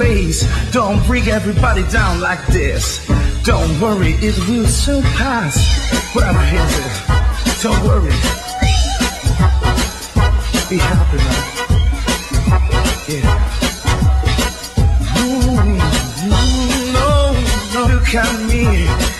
face. Don't bring everybody down like this. Don't worry, it will soon pass. Whatever is it, don't worry. Be happy now. Yeah. Mm, no, no, look at me.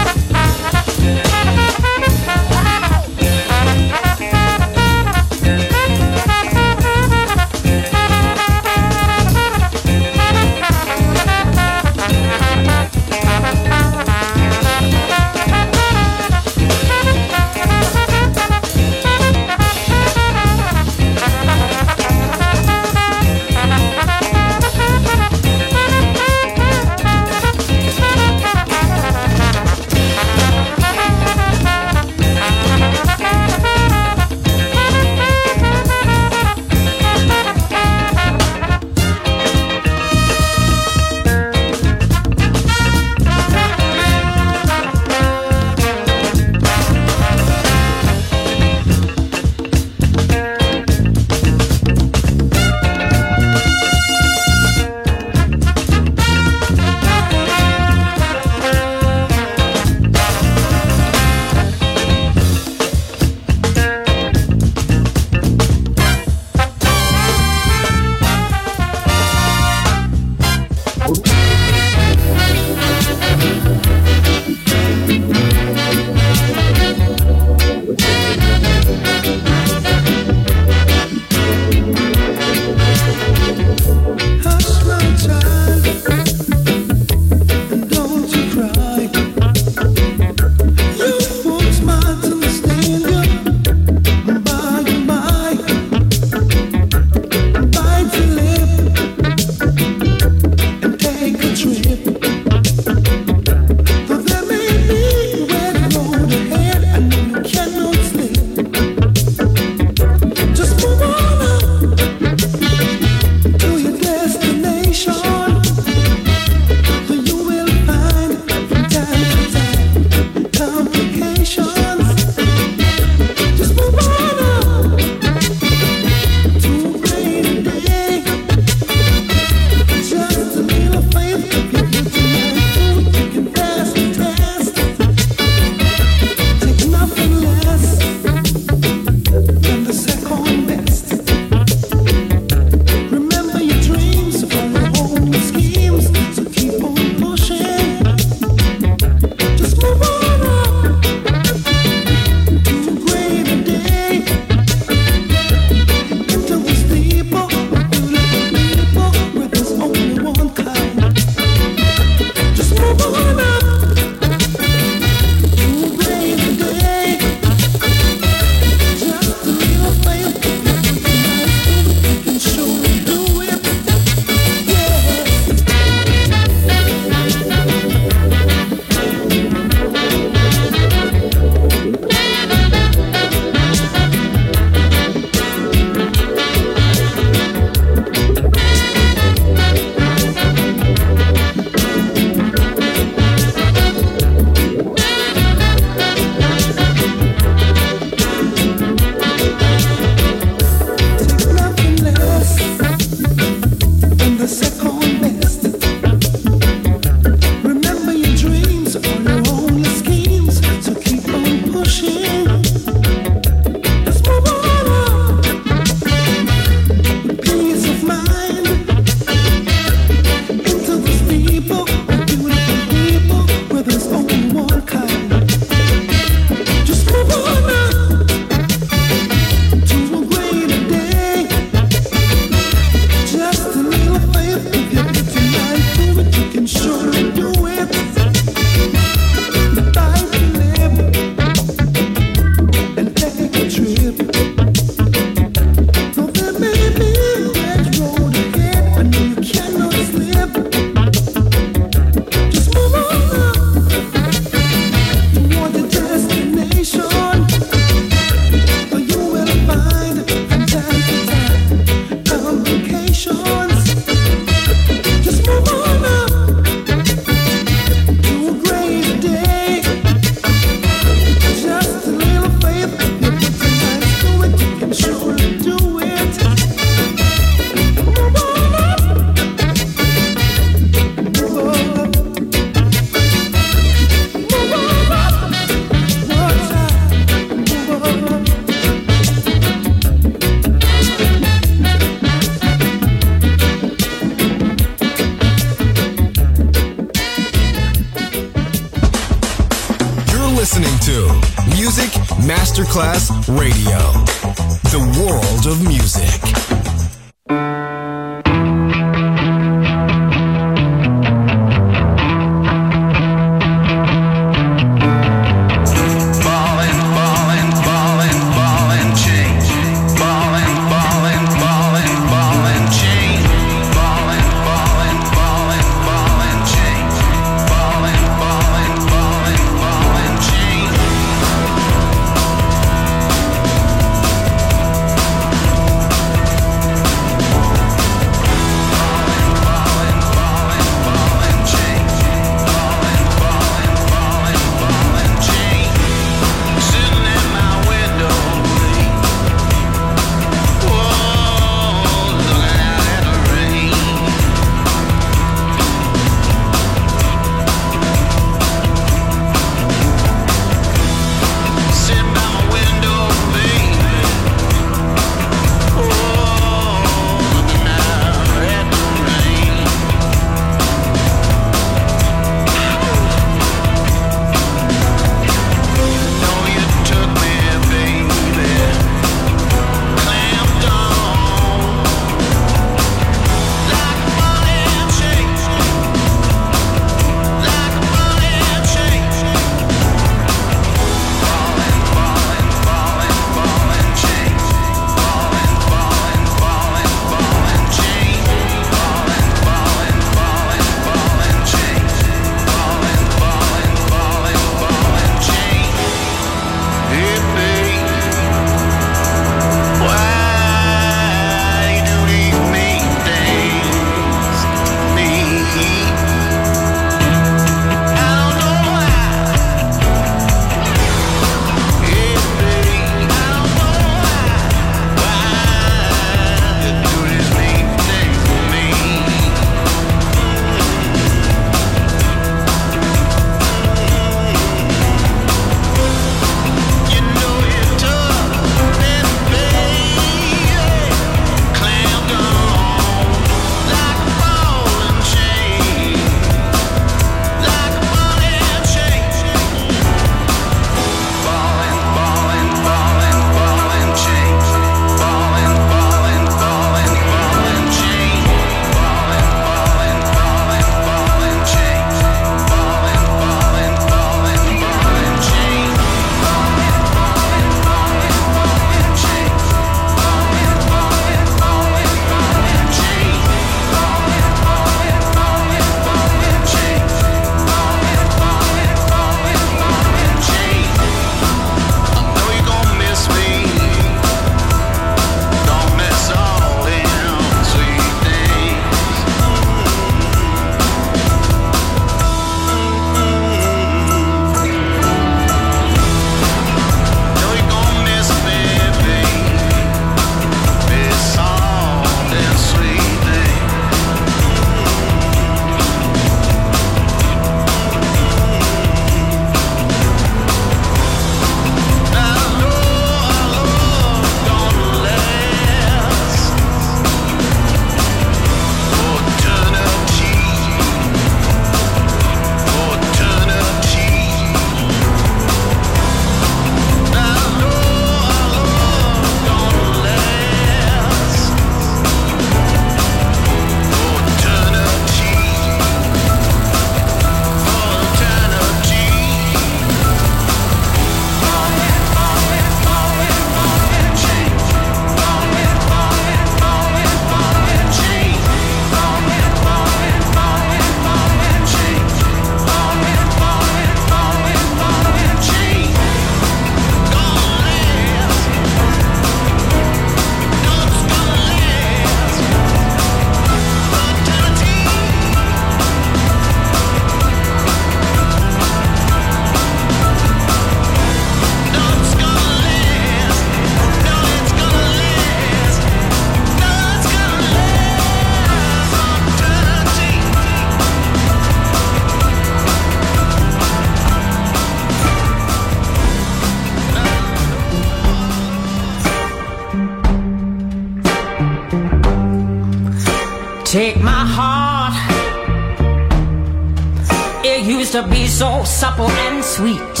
used to be so supple and sweet,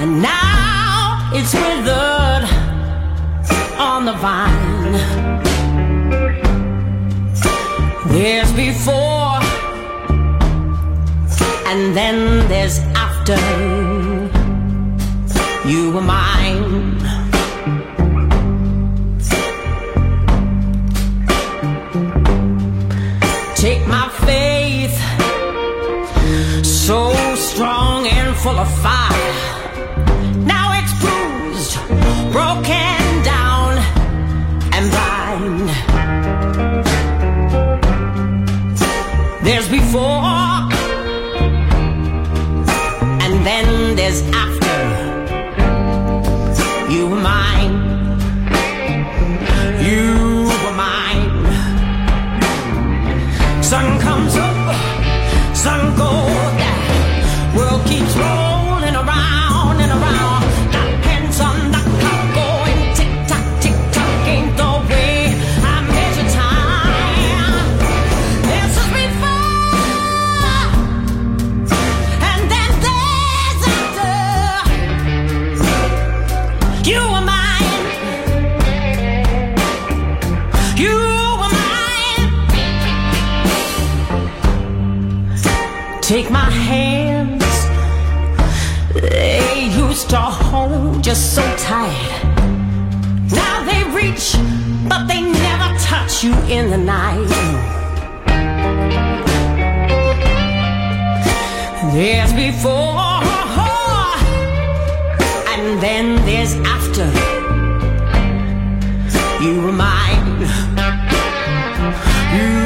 and now it's withered on the vine. There's before, and then there's after. You were mine. qualified. Take my hands, they used to hold just so tight. Now they reach, but they never touch you in the night. There's before, and then there's after. You remind you.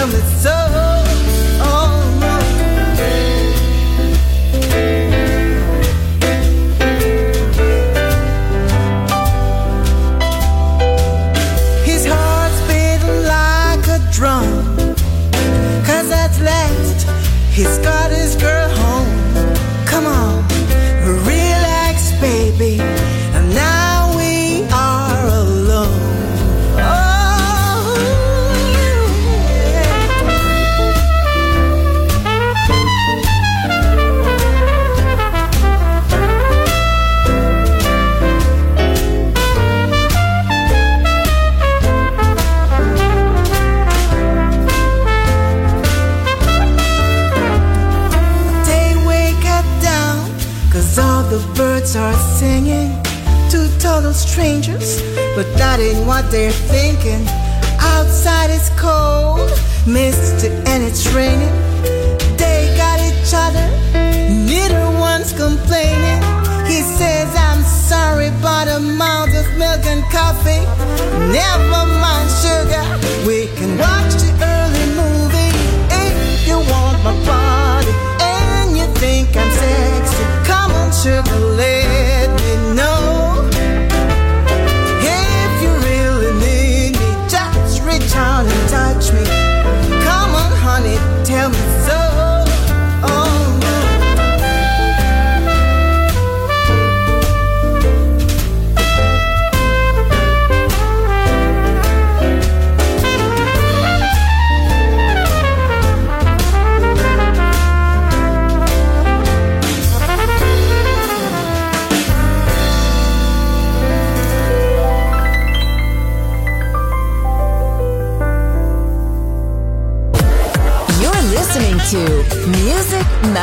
damn, it's so they're thinking. Outside it's cold, misty, and it's raining. They got each other, neither one's complaining. He says, I'm sorry, but a mouth of milk and coffee never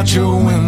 Out your window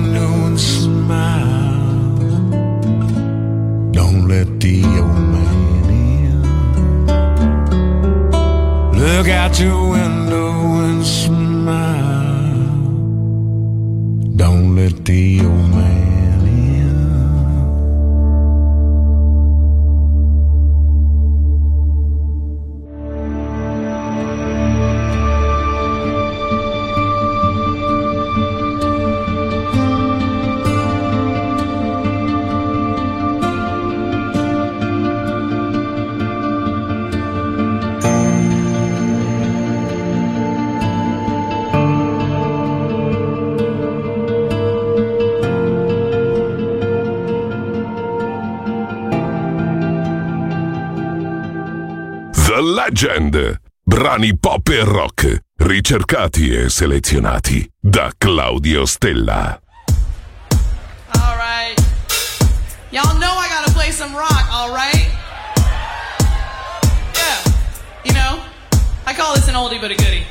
Legend. Brani pop e rock, ricercati e selezionati da Claudio Stella. All right. Y'all know I gotta play some rock, all right? Yeah. You know, I call this an oldie but a goodie.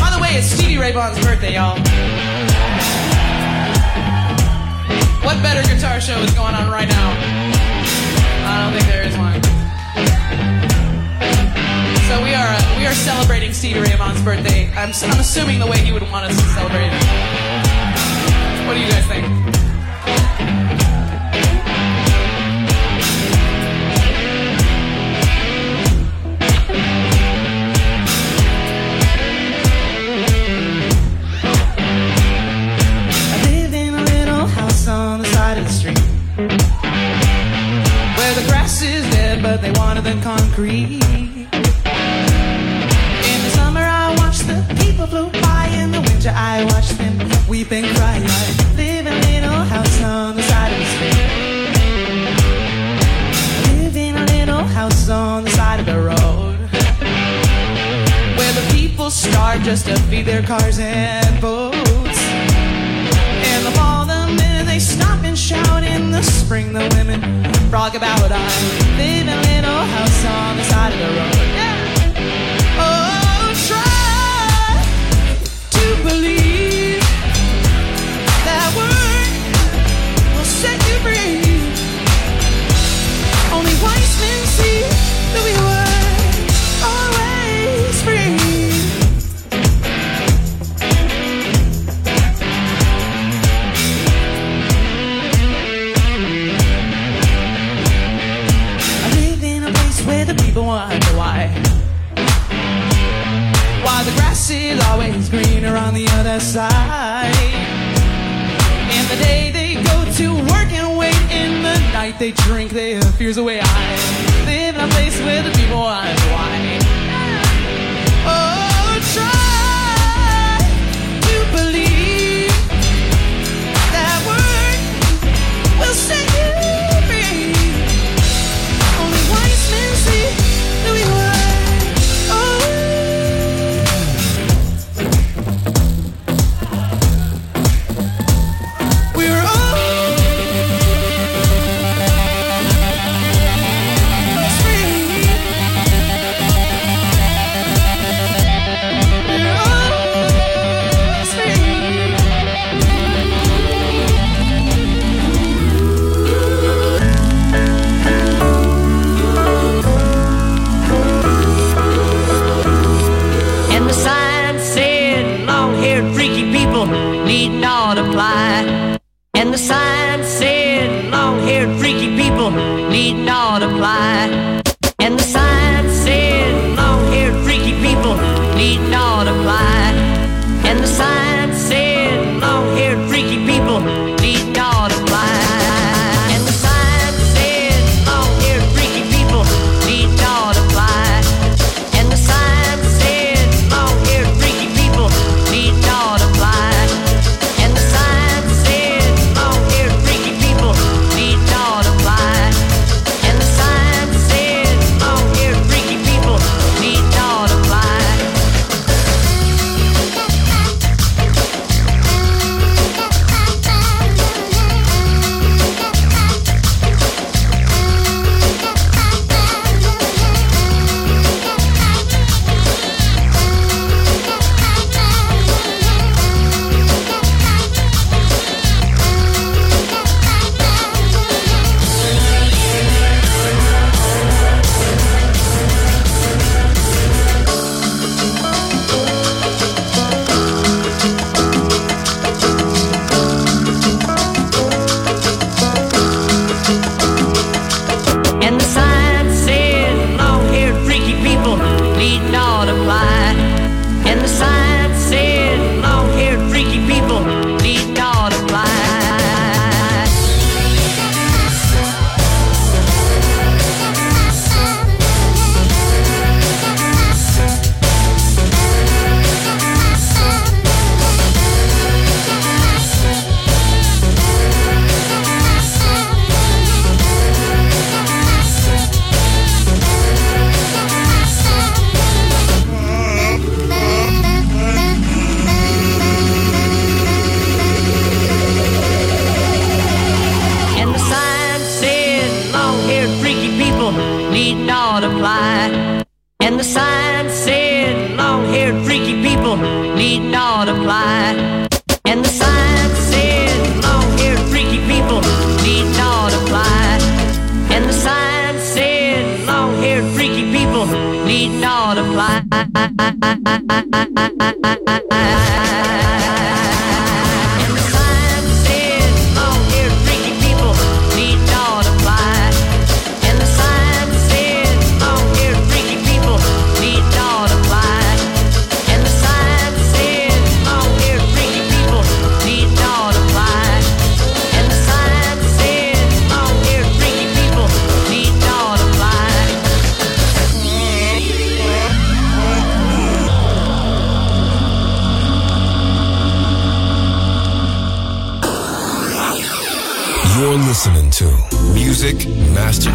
By the way, it's Stevie Ray Vaughan's birthday, y'all. What better guitar show is going on right now? I don't think there is one. So we are uh, we are celebrating Stevie Ray Vaughan's birthday. I'm, I'm assuming the way he would want us to celebrate it. What do you guys think? They wanted the concrete. In the summer, I watch the people float by. In the winter, I watch them weep and cry. I live in a little house on the side of the street. Live in a little house on the side of the road where the people starve just to feed their cars and boats. In the fall, the men they stop and shout. In the spring, the women brag about I live in on the side of the road. Oh, try to believe that will set you free. Only wise men see that we grass is always greener on the other side. In the day they go to work and wait, in the night they drink their fears away. I live in a place where the people are why.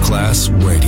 Class Radio.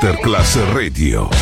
Masterclass Radio.